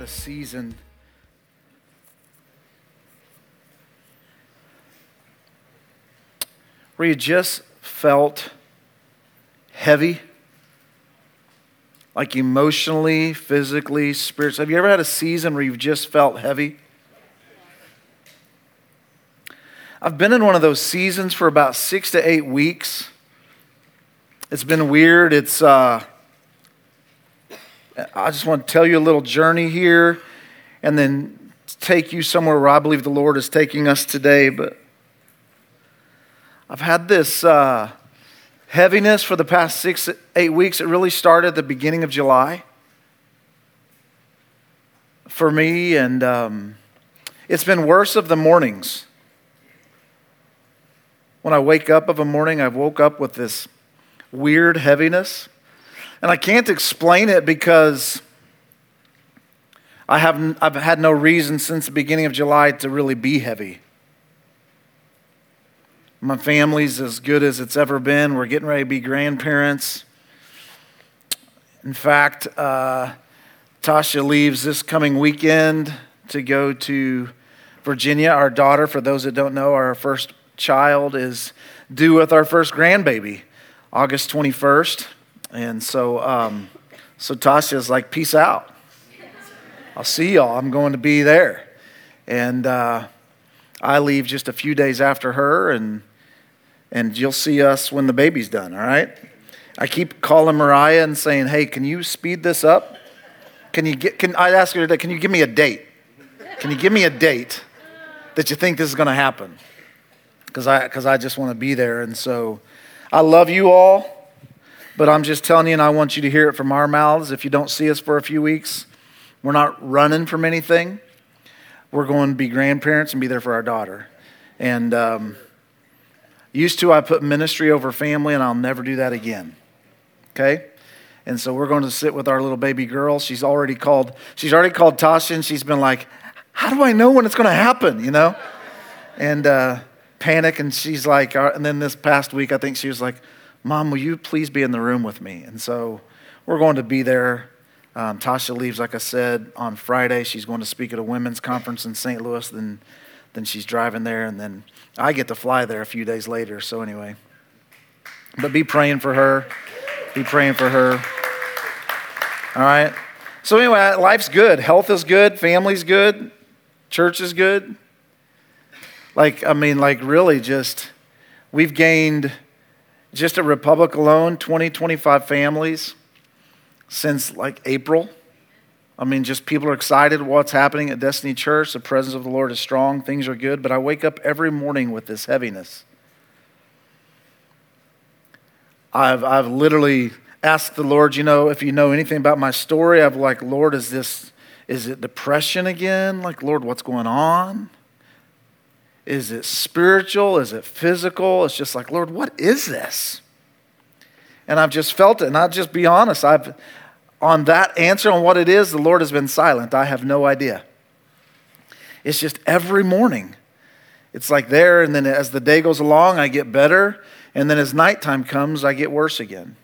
had a season where you just felt heavy? Like emotionally, physically, spiritually? Have you ever had a season where you've just felt heavy? I've been in one of those seasons for about six to eight weeks. It's been weird. It's, uh, I just want to tell you a little journey here and then take you somewhere where I believe the Lord is taking us today. But I've had this uh, heaviness for the past six, eight weeks. It really started at the beginning of July for me, and um, it's been worse of the mornings. When I wake up of a morning, I've woke up with this weird heaviness. And I can't explain it because I haven't, I've had no reason since the beginning of July to really be heavy. My family's as good as it's ever been. We're getting ready to be grandparents. In fact, uh, Tasha leaves this coming weekend to go to Virginia. Our daughter, for those that don't know, our first child is due with our first grandbaby, August 21st. And so, um, so Tasha's like, peace out. I'll see y'all. I'm going to be there. And uh, I leave just a few days after her, and, and you'll see us when the baby's done, all right? I keep calling Mariah and saying, hey, can you speed this up? Can you get, can, I ask her today, can you give me a date? Can you give me a date that you think this is going to happen? Because I, cause I just want to be there. And so I love you all. But I'm just telling you, and I want you to hear it from our mouths. If you don't see us for a few weeks, we're not running from anything. We're going to be grandparents and be there for our daughter. And um, used to, I put ministry over family, and I'll never do that again. Okay? And so we're going to sit with our little baby girl. She's already called. She's already called Tasha, and she's been like, "How do I know when it's going to happen?" You know, and uh, panic. And she's like, uh, and then this past week, I think she was like, Mom, will you please be in the room with me? And so we're going to be there. Um, Tasha leaves, like I said, on Friday. She's going to speak at a women's conference in St. Louis. Then, then she's driving there, and then I get to fly there a few days later. So, anyway, but be praying for her. Be praying for her. All right. So, anyway, life's good. Health is good. Family's good. Church is good. Like, I mean, like, really, just we've gained just at Republic alone, 20, 25 families since like April. I mean, just people are excited what's happening at Destiny Church. The presence of the Lord is strong. Things are good. But I wake up every morning with this heaviness. I've, I've literally asked the Lord, you know, if you know anything about my story, I've like, Lord, is this, is it depression again? Like, Lord, what's going on? Is it spiritual? Is it physical? It's just like, Lord, what is this? And I've just felt it. And I'll just be honest, I've on that answer on what it is, the Lord has been silent. I have no idea. It's just every morning. It's like there, and then as the day goes along, I get better. And then as nighttime comes, I get worse again.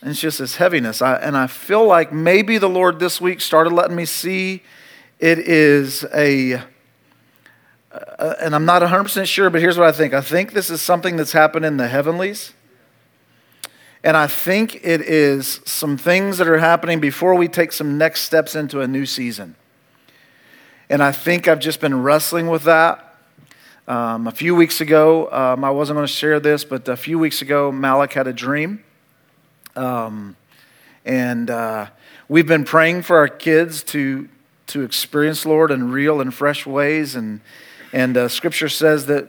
And it's just this heaviness. I, and I feel like maybe the Lord this week started letting me see it is a uh, and I'm not 100% sure, but here's what I think. I think this is something that's happened in the heavenlies. And I think it is some things that are happening before we take some next steps into a new season. And I think I've just been wrestling with that. Um, a few weeks ago, um, I wasn't going to share this, but a few weeks ago, Malik had a dream. Um, and uh, we've been praying for our kids to, to experience Lord in real and fresh ways. And and uh, scripture says that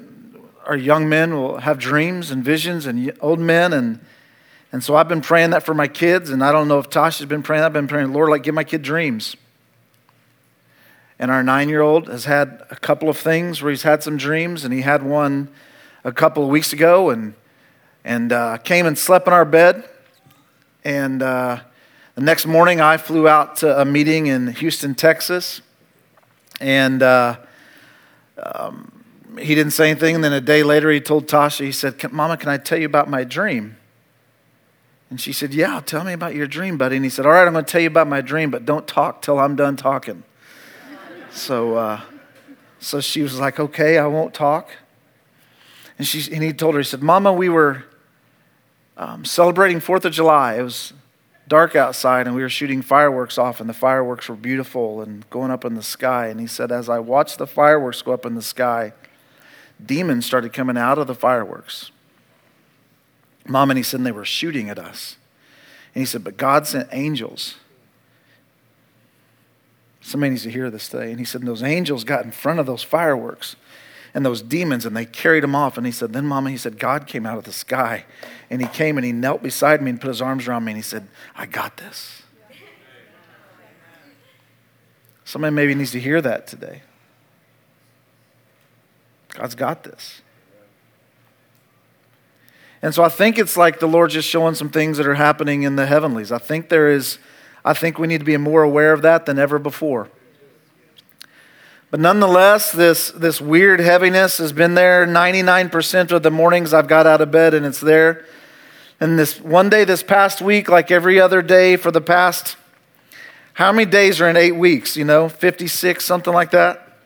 our young men will have dreams and visions and old men. And, and so I've been praying that for my kids. And I don't know if Tasha's been praying. I've been praying, Lord, like, give my kid dreams. And our nine year old has had a couple of things where he's had some dreams. And he had one a couple of weeks ago and, and uh, came and slept in our bed. And uh, the next morning, I flew out to a meeting in Houston, Texas. And uh, um, he didn't say anything. And then a day later, he told Tasha, he said, Mama, can I tell you about my dream? And she said, Yeah, tell me about your dream, buddy. And he said, All right, I'm going to tell you about my dream, but don't talk till I'm done talking. so, uh, so she was like, Okay, I won't talk. And, she, and he told her, He said, Mama, we were um, celebrating 4th of July. It was dark outside, and we were shooting fireworks off, and the fireworks were beautiful and going up in the sky. And he said, As I watched the fireworks go up in the sky, demons started coming out of the fireworks. Mom and he said, and they were shooting at us. And he said, but God sent angels. Somebody needs to hear this today. And he said, and those angels got in front of those fireworks and those demons and they carried him off. And he said, then, Mama, he said, God came out of the sky and he came and he knelt beside me and put his arms around me and he said, I got this. Somebody maybe needs to hear that today. God's got this. And so I think it's like the Lord just showing some things that are happening in the heavenlies. I think there is, I think we need to be more aware of that than ever before. But nonetheless, this, this weird heaviness has been there 99% of the mornings I've got out of bed and it's there. And this one day this past week, like every other day for the past, how many days are in eight weeks? You know, 56, something like that?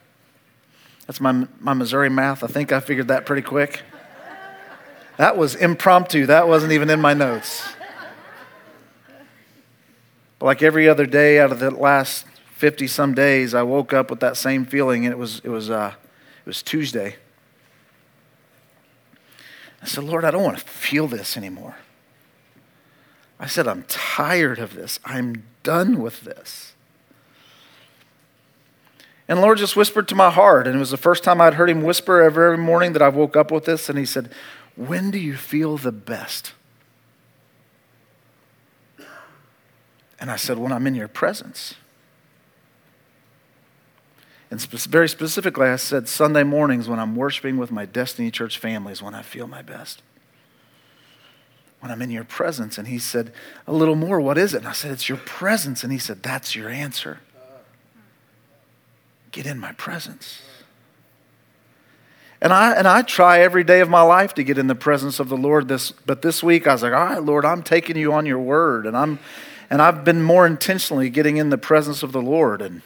That's my, my Missouri math. I think I figured that pretty quick. That was impromptu. That wasn't even in my notes. But like every other day out of the last 50 some days, I woke up with that same feeling, and it was, it was, uh, it was Tuesday. I said, Lord, I don't want to feel this anymore. I said, I'm tired of this. I'm done with this. And Lord just whispered to my heart, and it was the first time I'd heard him whisper every morning that I woke up with this. And he said, when do you feel the best? And I said, When I'm in your presence. And very specifically, I said, Sunday mornings when I'm worshiping with my Destiny Church family is when I feel my best. When I'm in your presence. And he said, A little more, what is it? And I said, It's your presence. And he said, That's your answer. Get in my presence. And I, and I try every day of my life to get in the presence of the Lord. This, but this week I was like, all right, Lord, I'm taking you on your word. And, I'm, and I've been more intentionally getting in the presence of the Lord. And,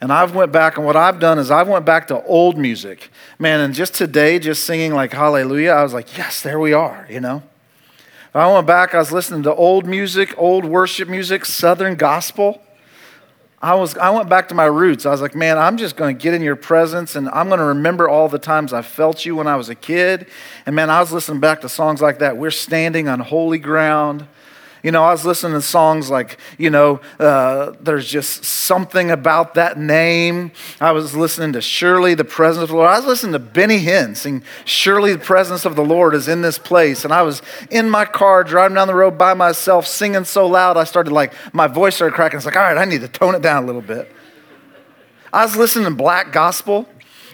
and I've went back, and what I've done is I've went back to old music. Man, and just today, just singing like hallelujah, I was like, yes, there we are, you know. I went back, I was listening to old music, old worship music, Southern gospel. I, was, I went back to my roots. I was like, man, I'm just going to get in your presence and I'm going to remember all the times I felt you when I was a kid. And man, I was listening back to songs like that. We're standing on holy ground. You know, I was listening to songs like, you know, uh, there's just something about that name. I was listening to Surely the Presence of the Lord. I was listening to Benny Hinn sing, Surely the Presence of the Lord is in this place. And I was in my car driving down the road by myself, singing so loud, I started like, my voice started cracking. It's like, all right, I need to tone it down a little bit. I was listening to black gospel.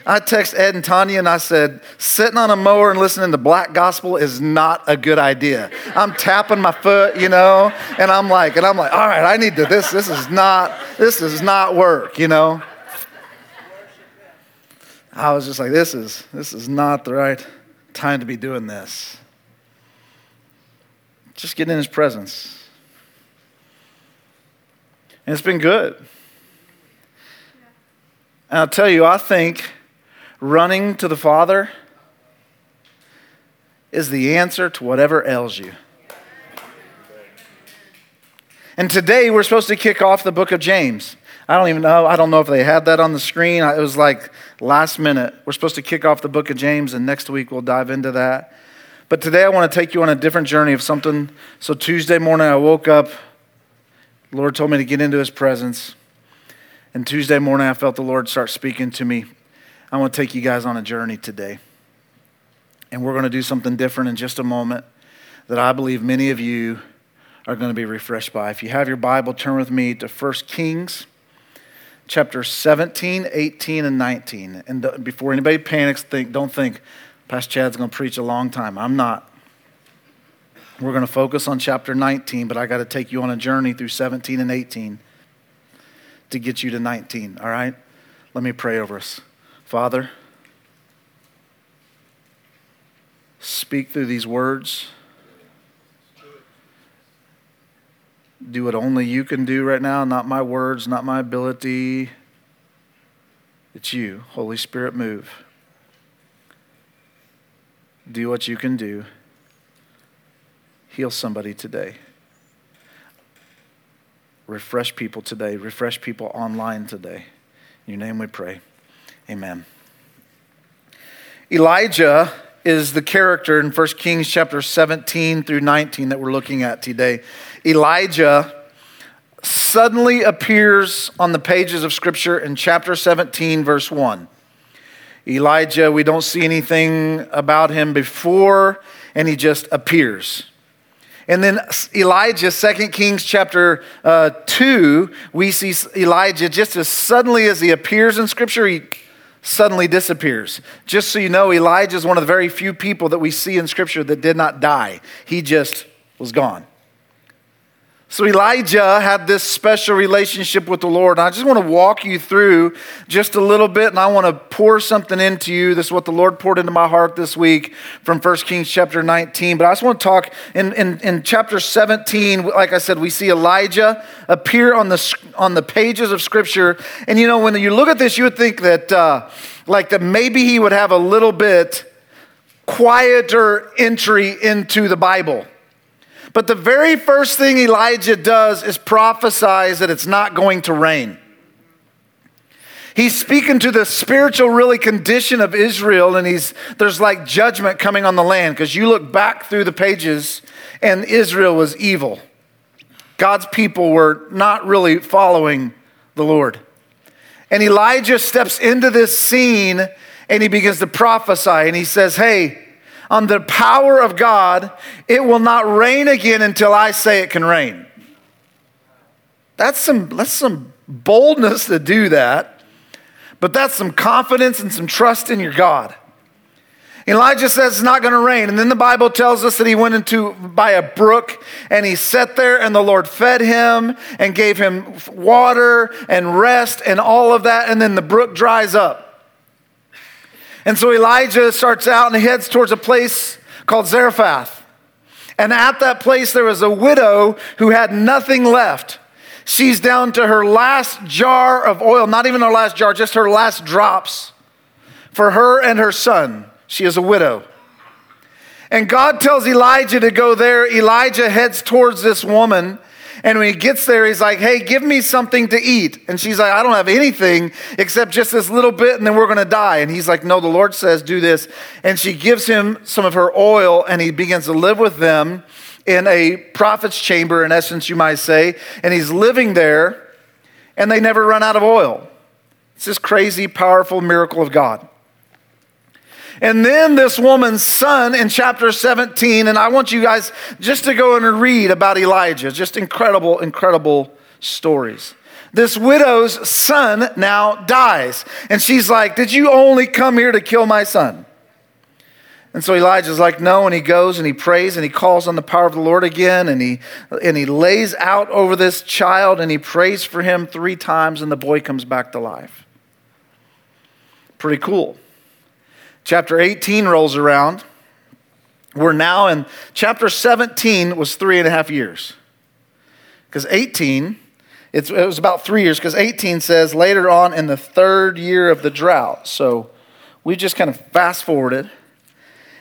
I text Ed and Tanya and I said, sitting on a mower and listening to black gospel is not a good idea. I'm tapping my foot, you know, and I'm like, and I'm like, all right, I need to this, this is not, this does not work, you know. I was just like, this is this is not the right time to be doing this. Just get in his presence. And it's been good. And I'll tell you, I think running to the Father is the answer to whatever ails you. And today we're supposed to kick off the book of James. I don't even know. I don't know if they had that on the screen. It was like last minute. We're supposed to kick off the book of James, and next week we'll dive into that. But today I want to take you on a different journey of something. So Tuesday morning I woke up. The Lord told me to get into his presence. And Tuesday morning I felt the Lord start speaking to me I want to take you guys on a journey today. And we're going to do something different in just a moment that I believe many of you are going to be refreshed by. If you have your Bible, turn with me to 1 Kings chapter 17, 18, and 19. And before anybody panics, think, don't think, Pastor Chad's going to preach a long time. I'm not. We're going to focus on chapter 19, but I got to take you on a journey through 17 and 18 to get you to 19, all right? Let me pray over us. Father, speak through these words. do what only you can do right now, not my words, not my ability. It's you. Holy Spirit, move. Do what you can do. Heal somebody today. Refresh people today. Refresh people online today. In your name we pray. Amen. Elijah is the character in 1 Kings chapter 17 through 19 that we're looking at today. Elijah suddenly appears on the pages of Scripture in chapter 17, verse 1. Elijah, we don't see anything about him before, and he just appears. And then Elijah, 2 Kings chapter uh, 2, we see Elijah just as suddenly as he appears in Scripture, he suddenly disappears. Just so you know, Elijah is one of the very few people that we see in Scripture that did not die, he just was gone. So Elijah had this special relationship with the Lord. And I just want to walk you through just a little bit, and I want to pour something into you. This is what the Lord poured into my heart this week from 1 Kings chapter 19. But I just want to talk in, in, in chapter 17, like I said, we see Elijah appear on the, on the pages of Scripture. And you know, when you look at this, you would think that, uh, like, that maybe he would have a little bit quieter entry into the Bible. But the very first thing Elijah does is prophesies that it's not going to rain. He's speaking to the spiritual, really, condition of Israel, and he's, there's like judgment coming on the land because you look back through the pages and Israel was evil. God's people were not really following the Lord. And Elijah steps into this scene and he begins to prophesy and he says, Hey, on the power of God, it will not rain again until I say it can rain. That's some, that's some boldness to do that, but that's some confidence and some trust in your God. Elijah says it's not going to rain. And then the Bible tells us that he went into by a brook and he sat there and the Lord fed him and gave him water and rest and all of that. And then the brook dries up. And so Elijah starts out and heads towards a place called Zarephath. And at that place, there was a widow who had nothing left. She's down to her last jar of oil, not even her last jar, just her last drops for her and her son. She is a widow. And God tells Elijah to go there. Elijah heads towards this woman and when he gets there, he's like, hey, give me something to eat. And she's like, I don't have anything except just this little bit, and then we're going to die. And he's like, no, the Lord says, do this. And she gives him some of her oil, and he begins to live with them in a prophet's chamber, in essence, you might say. And he's living there, and they never run out of oil. It's this crazy, powerful miracle of God. And then this woman's son in chapter 17, and I want you guys just to go and read about Elijah. Just incredible, incredible stories. This widow's son now dies. And she's like, Did you only come here to kill my son? And so Elijah's like, No, and he goes and he prays and he calls on the power of the Lord again and he, and he lays out over this child and he prays for him three times and the boy comes back to life. Pretty cool. Chapter 18 rolls around. We're now in chapter 17 was three and a half years. Because 18, it was about three years, because 18 says later on in the third year of the drought. So we just kind of fast forwarded.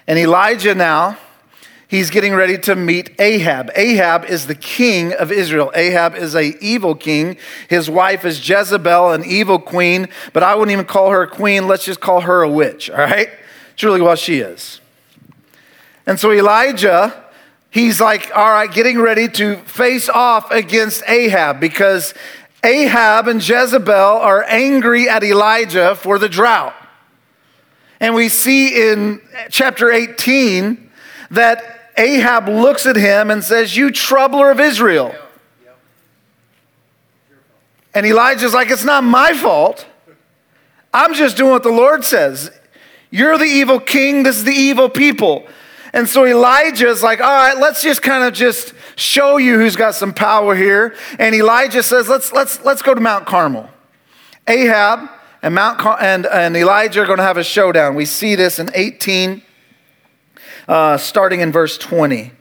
And Elijah now he's getting ready to meet Ahab. Ahab is the king of Israel. Ahab is a evil king. His wife is Jezebel, an evil queen, but I wouldn't even call her a queen. Let's just call her a witch, all right? It's really what she is. And so Elijah, he's like, all right, getting ready to face off against Ahab because Ahab and Jezebel are angry at Elijah for the drought. And we see in chapter 18 that Ahab looks at him and says, You troubler of Israel. And Elijah's like, It's not my fault. I'm just doing what the Lord says. You're the evil king, this is the evil people. And so Elijah's like, all right, let's just kind of just show you who's got some power here. And Elijah says, let's, let's, let's go to Mount Carmel. Ahab and, Mount Car- and, and Elijah are going to have a showdown. We see this in 18 uh, starting in verse 20.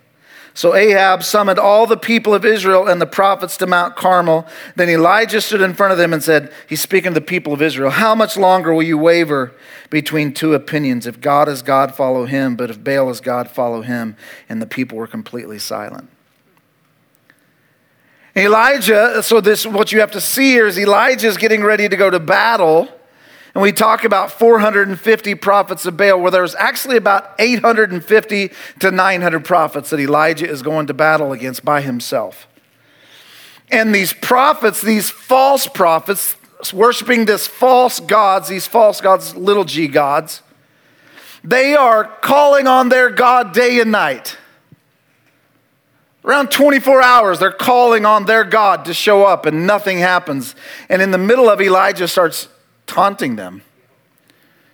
So Ahab summoned all the people of Israel and the prophets to Mount Carmel. Then Elijah stood in front of them and said, He's speaking to the people of Israel, How much longer will you waver between two opinions? If God is God, follow him, but if Baal is God, follow him. And the people were completely silent. Elijah, so this what you have to see here is Elijah is getting ready to go to battle. And we talk about 450 prophets of Baal, where there's actually about 850 to 900 prophets that Elijah is going to battle against by himself. And these prophets, these false prophets, worshiping this false gods, these false gods, little g gods, they are calling on their God day and night. Around 24 hours, they're calling on their God to show up, and nothing happens. And in the middle of Elijah starts taunting them.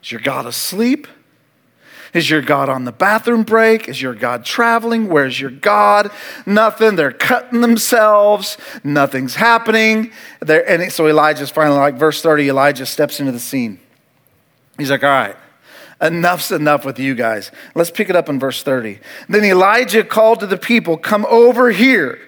Is your God asleep? Is your God on the bathroom break? Is your God traveling? Where's your God? Nothing. They're cutting themselves. Nothing's happening. They're, and so Elijah's finally like, verse 30, Elijah steps into the scene. He's like, all right, enough's enough with you guys. Let's pick it up in verse 30. Then Elijah called to the people, come over here.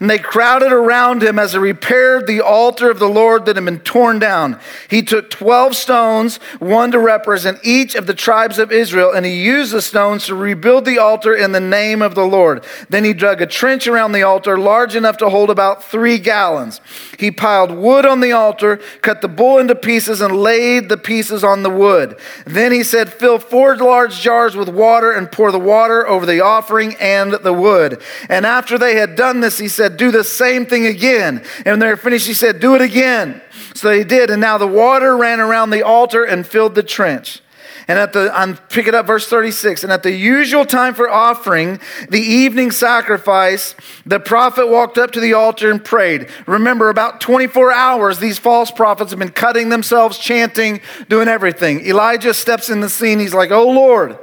And they crowded around him as he repaired the altar of the Lord that had been torn down. He took 12 stones, one to represent each of the tribes of Israel, and he used the stones to rebuild the altar in the name of the Lord. Then he dug a trench around the altar large enough to hold about three gallons. He piled wood on the altar, cut the bull into pieces, and laid the pieces on the wood. Then he said, Fill four large jars with water and pour the water over the offering and the wood. And after they had done this, he said, said, Do the same thing again. And when they were finished, he said, Do it again. So they did. And now the water ran around the altar and filled the trench. And at the, I'm pick it up, verse 36. And at the usual time for offering the evening sacrifice, the prophet walked up to the altar and prayed. Remember, about 24 hours, these false prophets have been cutting themselves, chanting, doing everything. Elijah steps in the scene. He's like, Oh Lord.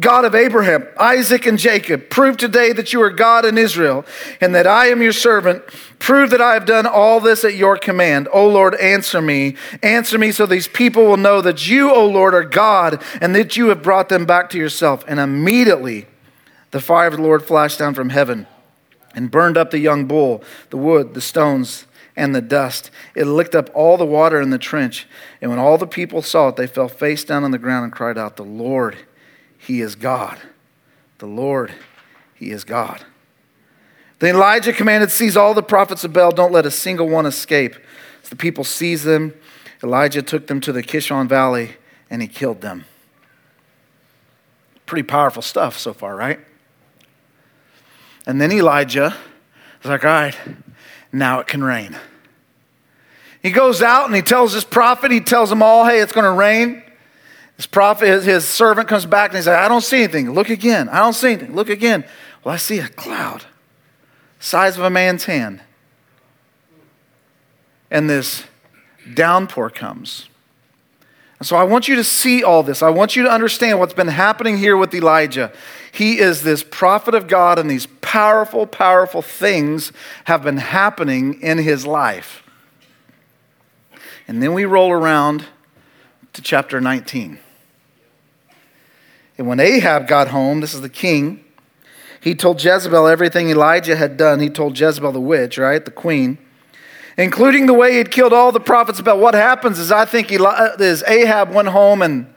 God of Abraham, Isaac, and Jacob, prove today that you are God in Israel and that I am your servant. Prove that I have done all this at your command. O Lord, answer me. Answer me so these people will know that you, O Lord, are God and that you have brought them back to yourself. And immediately the fire of the Lord flashed down from heaven and burned up the young bull, the wood, the stones, and the dust. It licked up all the water in the trench. And when all the people saw it, they fell face down on the ground and cried out, The Lord he is God. The Lord, He is God. Then Elijah commanded, Seize all the prophets of Baal, don't let a single one escape. As the people seized them, Elijah took them to the Kishon Valley and he killed them. Pretty powerful stuff so far, right? And then Elijah was like, All right, now it can rain. He goes out and he tells his prophet, he tells them all, Hey, it's going to rain. His prophet, his, his servant comes back and he says, I don't see anything. Look again. I don't see anything. Look again. Well, I see a cloud, size of a man's hand. And this downpour comes. And so I want you to see all this. I want you to understand what's been happening here with Elijah. He is this prophet of God, and these powerful, powerful things have been happening in his life. And then we roll around to chapter 19. And when Ahab got home, this is the king, he told Jezebel everything Elijah had done. He told Jezebel the witch, right? The queen. Including the way he'd killed all the prophets about what happens is I think Eli- uh, is Ahab went home and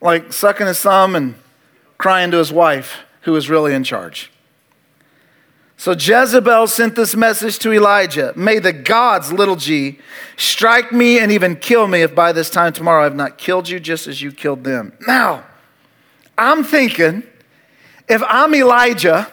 like sucking his thumb and crying to his wife, who was really in charge. So Jezebel sent this message to Elijah May the gods, little g, strike me and even kill me if by this time tomorrow I have not killed you just as you killed them. Now, I'm thinking if I'm Elijah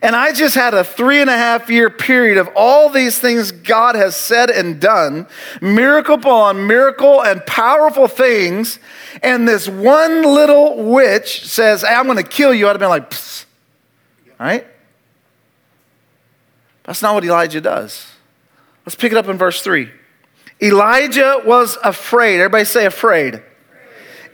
and I just had a three and a half year period of all these things God has said and done, miracle upon miracle and powerful things, and this one little witch says, hey, I'm going to kill you, I'd have been like, Psst. right? That's not what Elijah does. Let's pick it up in verse 3. Elijah was afraid. Everybody say afraid.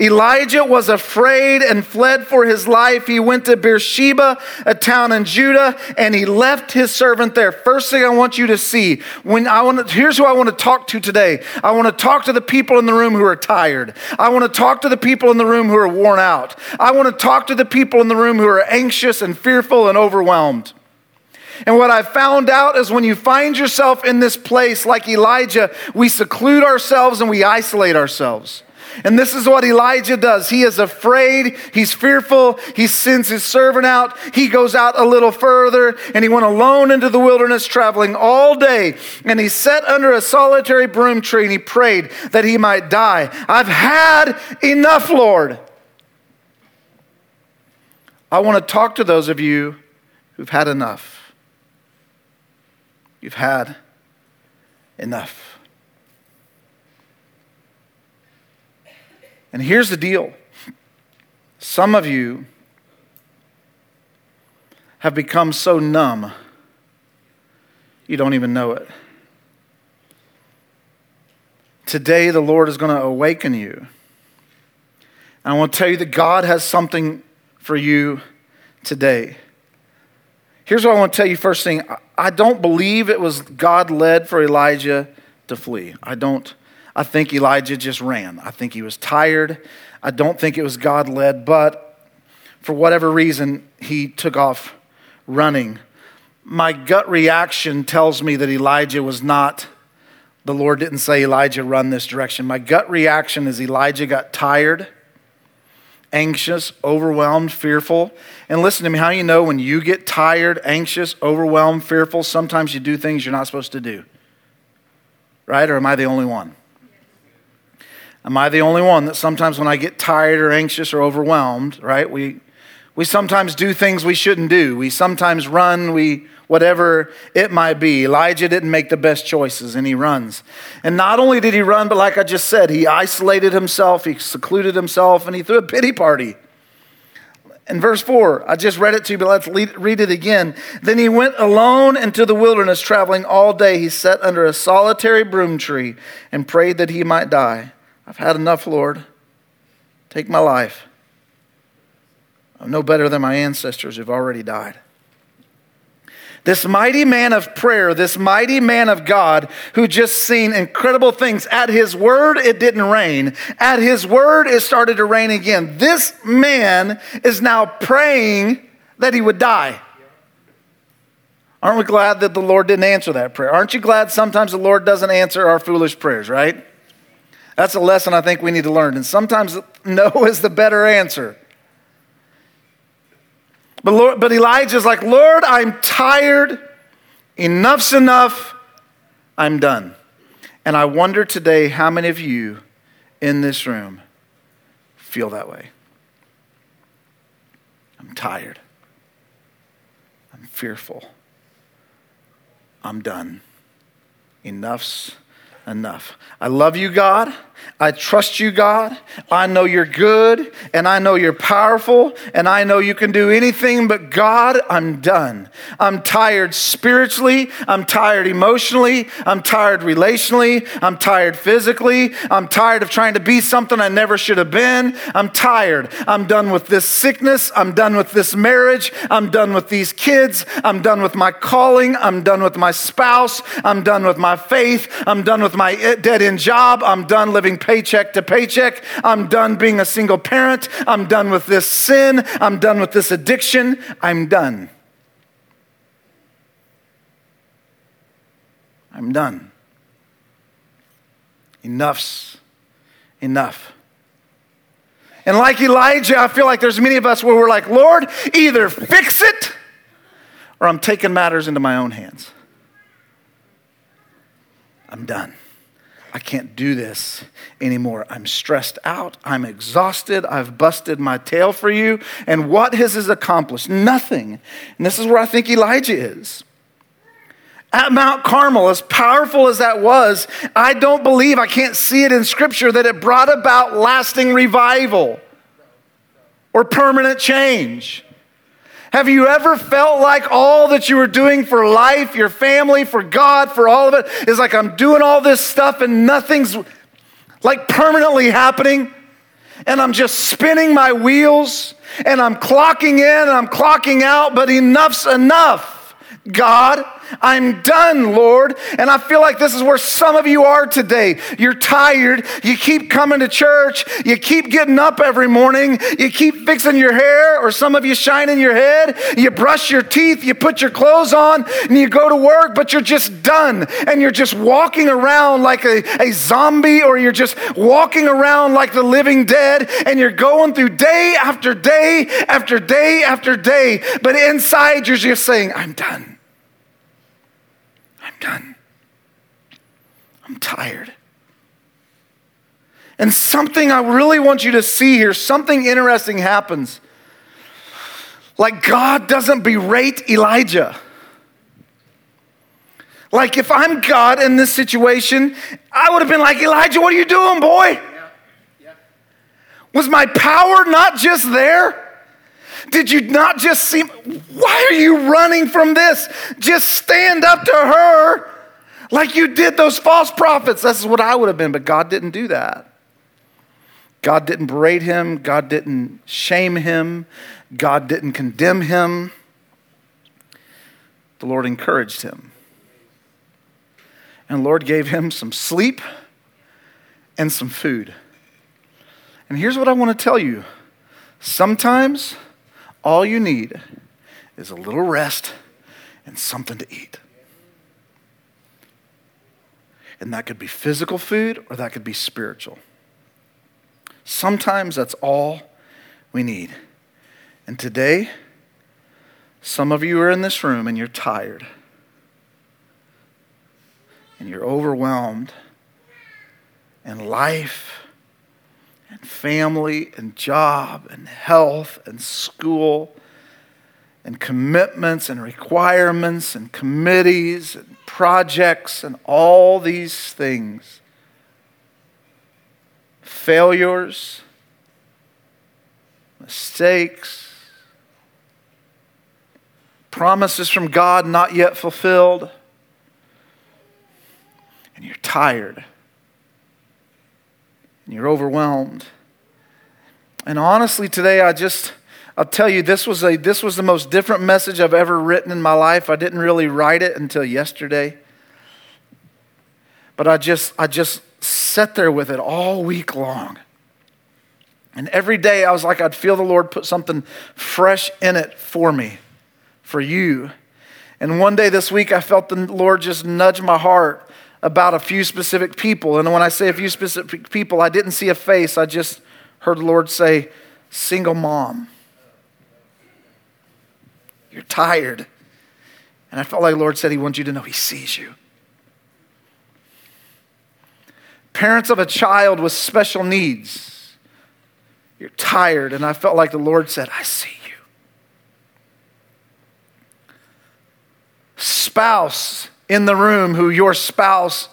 Elijah was afraid and fled for his life. He went to Beersheba, a town in Judah, and he left his servant there. First thing I want you to see, when I want to, here's who I want to talk to today. I want to talk to the people in the room who are tired. I want to talk to the people in the room who are worn out. I want to talk to the people in the room who are anxious and fearful and overwhelmed. And what I've found out is when you find yourself in this place like Elijah, we seclude ourselves and we isolate ourselves. And this is what Elijah does. He is afraid. He's fearful. He sends his servant out. He goes out a little further and he went alone into the wilderness, traveling all day. And he sat under a solitary broom tree and he prayed that he might die. I've had enough, Lord. I want to talk to those of you who've had enough. You've had enough. And here's the deal some of you have become so numb, you don't even know it. Today, the Lord is going to awaken you. And I want to tell you that God has something for you today. Here's what I want to tell you first thing I don't believe it was God led for Elijah to flee. I don't. I think Elijah just ran. I think he was tired. I don't think it was God led, but for whatever reason, he took off running. My gut reaction tells me that Elijah was not, the Lord didn't say, Elijah, run this direction. My gut reaction is Elijah got tired anxious, overwhelmed, fearful. And listen to me, how you know when you get tired, anxious, overwhelmed, fearful, sometimes you do things you're not supposed to do. Right? Or am I the only one? Am I the only one that sometimes when I get tired or anxious or overwhelmed, right, we, we sometimes do things we shouldn't do. We sometimes run, we whatever it might be. Elijah didn't make the best choices and he runs. And not only did he run, but like I just said, he isolated himself, he secluded himself, and he threw a pity party. In verse 4, I just read it to you, but let's read it again. Then he went alone into the wilderness, traveling all day. He sat under a solitary broom tree and prayed that he might die. I've had enough, Lord. Take my life. I'm no better than my ancestors who've already died. This mighty man of prayer, this mighty man of God who just seen incredible things. At his word, it didn't rain. At his word, it started to rain again. This man is now praying that he would die. Aren't we glad that the Lord didn't answer that prayer? Aren't you glad sometimes the Lord doesn't answer our foolish prayers, right? That's a lesson I think we need to learn. And sometimes no is the better answer. But, Lord, but Elijah's like, Lord, I'm tired. Enough's enough. I'm done. And I wonder today how many of you in this room feel that way. I'm tired. I'm fearful. I'm done. Enough's enough. I love you, God. I trust you, God. I know you're good and I know you're powerful and I know you can do anything, but God, I'm done. I'm tired spiritually. I'm tired emotionally. I'm tired relationally. I'm tired physically. I'm tired of trying to be something I never should have been. I'm tired. I'm done with this sickness. I'm done with this marriage. I'm done with these kids. I'm done with my calling. I'm done with my spouse. I'm done with my faith. I'm done with my dead end job. I'm done living paycheck to paycheck. I'm done being a single parent. I'm done with this sin. I'm done with this addiction. I'm done. I'm done. Enough's enough. And like Elijah, I feel like there's many of us where we're like, Lord, either fix it or I'm taking matters into my own hands. I'm done. I can't do this anymore. I'm stressed out. I'm exhausted. I've busted my tail for you. And what has this accomplished? Nothing. And this is where I think Elijah is. At Mount Carmel, as powerful as that was, I don't believe, I can't see it in Scripture, that it brought about lasting revival or permanent change. Have you ever felt like all that you were doing for life, your family, for God, for all of it is like I'm doing all this stuff and nothing's like permanently happening? and I'm just spinning my wheels and I'm clocking in and I'm clocking out, but enough's enough, God. I'm done, Lord. And I feel like this is where some of you are today. You're tired. You keep coming to church. You keep getting up every morning. You keep fixing your hair, or some of you shining your head. You brush your teeth. You put your clothes on and you go to work, but you're just done. And you're just walking around like a, a zombie, or you're just walking around like the living dead. And you're going through day after day after day after day. But inside, you're just saying, I'm done done. I'm tired. And something I really want you to see here, something interesting happens. Like God doesn't berate Elijah. Like if I'm God in this situation, I would have been like, Elijah, what are you doing, boy? Yeah. Yeah. Was my power not just there? Did you not just see? Why are you running from this? Just stand up to her like you did those false prophets. That's what I would have been, but God didn't do that. God didn't berate him. God didn't shame him. God didn't condemn him. The Lord encouraged him. And the Lord gave him some sleep and some food. And here's what I want to tell you sometimes all you need is a little rest and something to eat. And that could be physical food or that could be spiritual. Sometimes that's all we need. And today, some of you are in this room and you're tired. And you're overwhelmed. And life and family and job and health and school and commitments and requirements and committees and projects and all these things. Failures, mistakes, promises from God not yet fulfilled, and you're tired and you're overwhelmed. And honestly, today I just, I'll tell you, this was, a, this was the most different message I've ever written in my life. I didn't really write it until yesterday. But I just, I just sat there with it all week long. And every day I was like, I'd feel the Lord put something fresh in it for me, for you. And one day this week, I felt the Lord just nudge my heart about a few specific people. And when I say a few specific people, I didn't see a face. I just heard the Lord say, single mom. You're tired. And I felt like the Lord said He wants you to know He sees you. Parents of a child with special needs. You're tired. And I felt like the Lord said, I see you. Spouse in the room who your spouse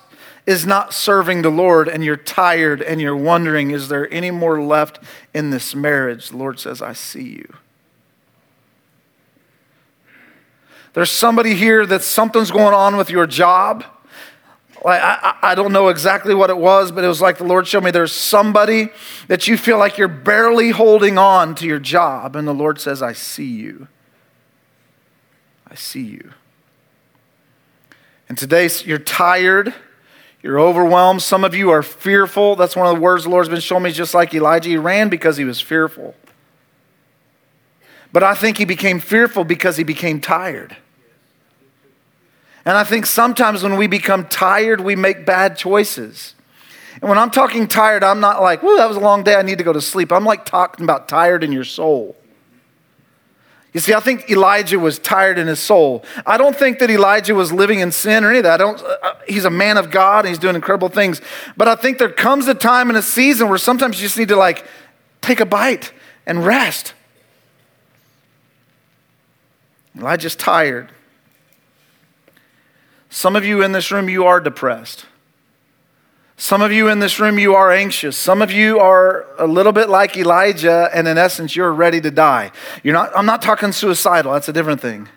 is not serving the Lord and you're tired and you're wondering, is there any more left in this marriage? The Lord says, I see you. There's somebody here that something's going on with your job. Like, I, I don't know exactly what it was, but it was like the Lord showed me there's somebody that you feel like you're barely holding on to your job, and the Lord says, I see you. I see you. And today you're tired, you're overwhelmed. Some of you are fearful. That's one of the words the Lord's been showing me, just like Elijah. He ran because he was fearful. But I think he became fearful because he became tired. And I think sometimes when we become tired, we make bad choices. And when I'm talking tired, I'm not like, whoa, that was a long day, I need to go to sleep. I'm like talking about tired in your soul. You see, I think Elijah was tired in his soul. I don't think that Elijah was living in sin or any of that. I don't, uh, uh, he's a man of God and he's doing incredible things. But I think there comes a time in a season where sometimes you just need to like take a bite and rest. Elijah's tired. Some of you in this room, you are depressed. Some of you in this room, you are anxious. Some of you are a little bit like Elijah, and in essence, you're ready to die. You're not, I'm not talking suicidal, that's a different thing.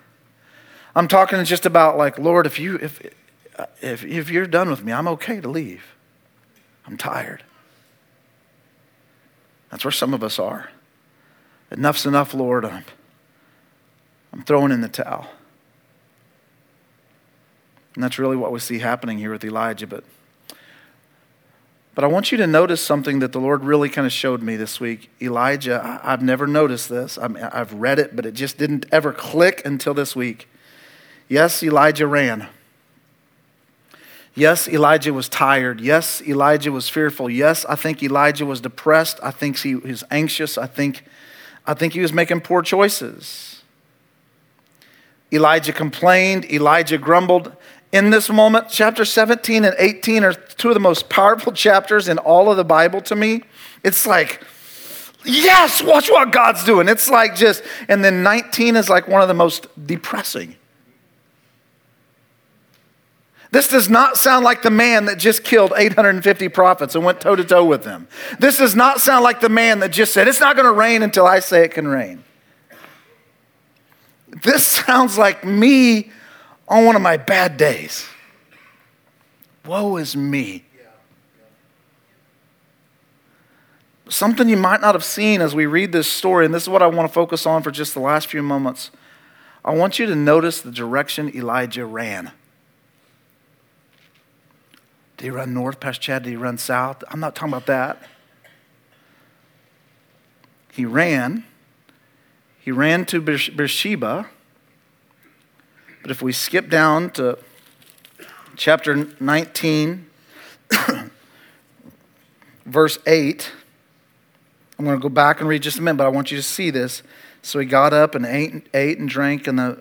I'm talking just about like, Lord, if, you, if, if, if you're done with me, I'm okay to leave. I'm tired. That's where some of us are. Enough's enough, Lord. I'm, I'm throwing in the towel. And that's really what we see happening here with Elijah. But, but I want you to notice something that the Lord really kind of showed me this week. Elijah, I've never noticed this. I I've read it, but it just didn't ever click until this week. Yes, Elijah ran. Yes, Elijah was tired. Yes, Elijah was fearful. Yes, I think Elijah was depressed. I think he was anxious. I think, I think he was making poor choices. Elijah complained. Elijah grumbled. In this moment, chapter 17 and 18 are two of the most powerful chapters in all of the Bible to me. It's like, yes, watch what God's doing. It's like just, and then 19 is like one of the most depressing. This does not sound like the man that just killed 850 prophets and went toe to toe with them. This does not sound like the man that just said, It's not going to rain until I say it can rain. This sounds like me on one of my bad days. Woe is me. Something you might not have seen as we read this story, and this is what I want to focus on for just the last few moments. I want you to notice the direction Elijah ran. Did he run north past Chad? Did he run south? I'm not talking about that. He ran. He ran to Beersheba. But if we skip down to chapter 19, verse 8, I'm going to go back and read just a minute, but I want you to see this. So he got up and ate, ate and drank, and the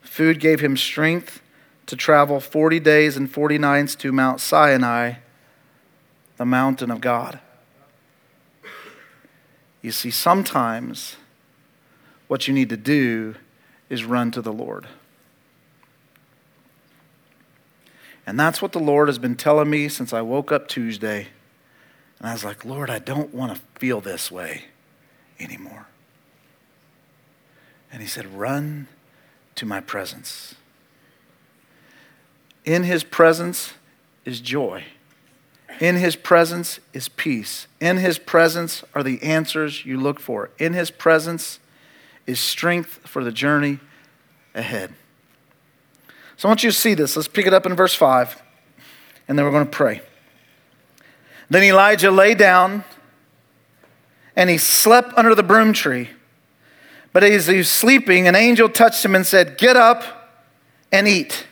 food gave him strength to travel 40 days and 40 nights to Mount Sinai, the mountain of God. You see, sometimes what you need to do is run to the Lord. And that's what the Lord has been telling me since I woke up Tuesday. And I was like, Lord, I don't want to feel this way anymore. And He said, Run to my presence. In his presence is joy. In his presence is peace. In his presence are the answers you look for. In his presence is strength for the journey ahead. So I want you to see this. Let's pick it up in verse 5, and then we're going to pray. Then Elijah lay down and he slept under the broom tree. But as he was sleeping, an angel touched him and said, Get up and eat.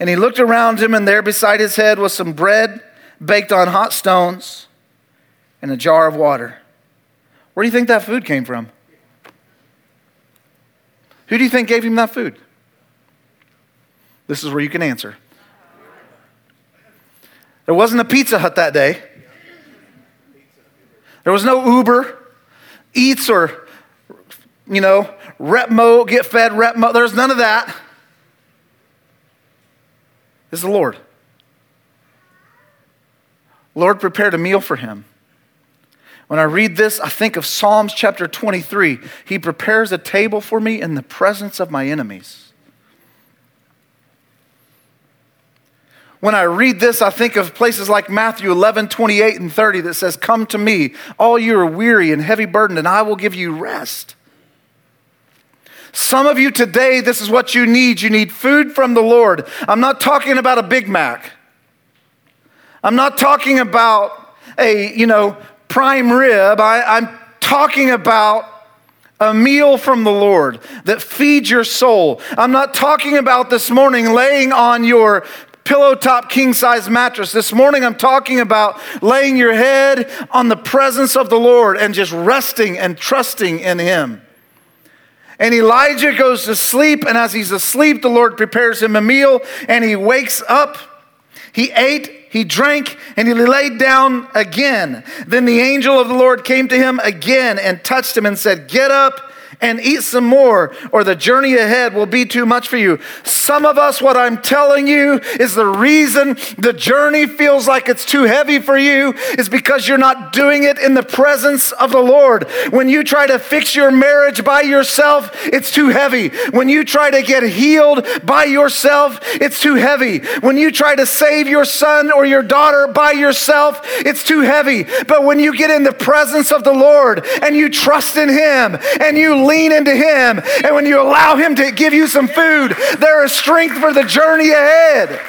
And he looked around him, and there beside his head was some bread baked on hot stones and a jar of water. Where do you think that food came from? Who do you think gave him that food? This is where you can answer. There wasn't a Pizza Hut that day. There was no Uber, Eats, or, you know, Repmo, get fed Repmo. There's none of that is the Lord. Lord prepared a meal for him. When I read this, I think of Psalms chapter 23. He prepares a table for me in the presence of my enemies. When I read this, I think of places like Matthew 11, 28 and 30 that says, Come to me, all you are weary and heavy burdened, and I will give you rest. Some of you today, this is what you need. You need food from the Lord. I'm not talking about a Big Mac. I'm not talking about a, you know, prime rib. I, I'm talking about a meal from the Lord that feeds your soul. I'm not talking about this morning laying on your pillow top king size mattress. This morning I'm talking about laying your head on the presence of the Lord and just resting and trusting in Him. And Elijah goes to sleep, and as he's asleep, the Lord prepares him a meal, and he wakes up. He ate, he drank, and he laid down again. Then the angel of the Lord came to him again and touched him and said, Get up and eat some more, or the journey ahead will be too much for you. Some of us, what I'm telling you is the reason the journey feels like it's too heavy for you is because you're not doing it in the presence of the Lord. When you try to fix your marriage by yourself, it's too heavy. When you try to get healed by yourself, it's too heavy. When you try to save your son or your daughter by yourself, it's too heavy. But when you get in the presence of the Lord and you trust in Him and lean into Him, and when you allow Him to give you some food, there is strength for the journey ahead.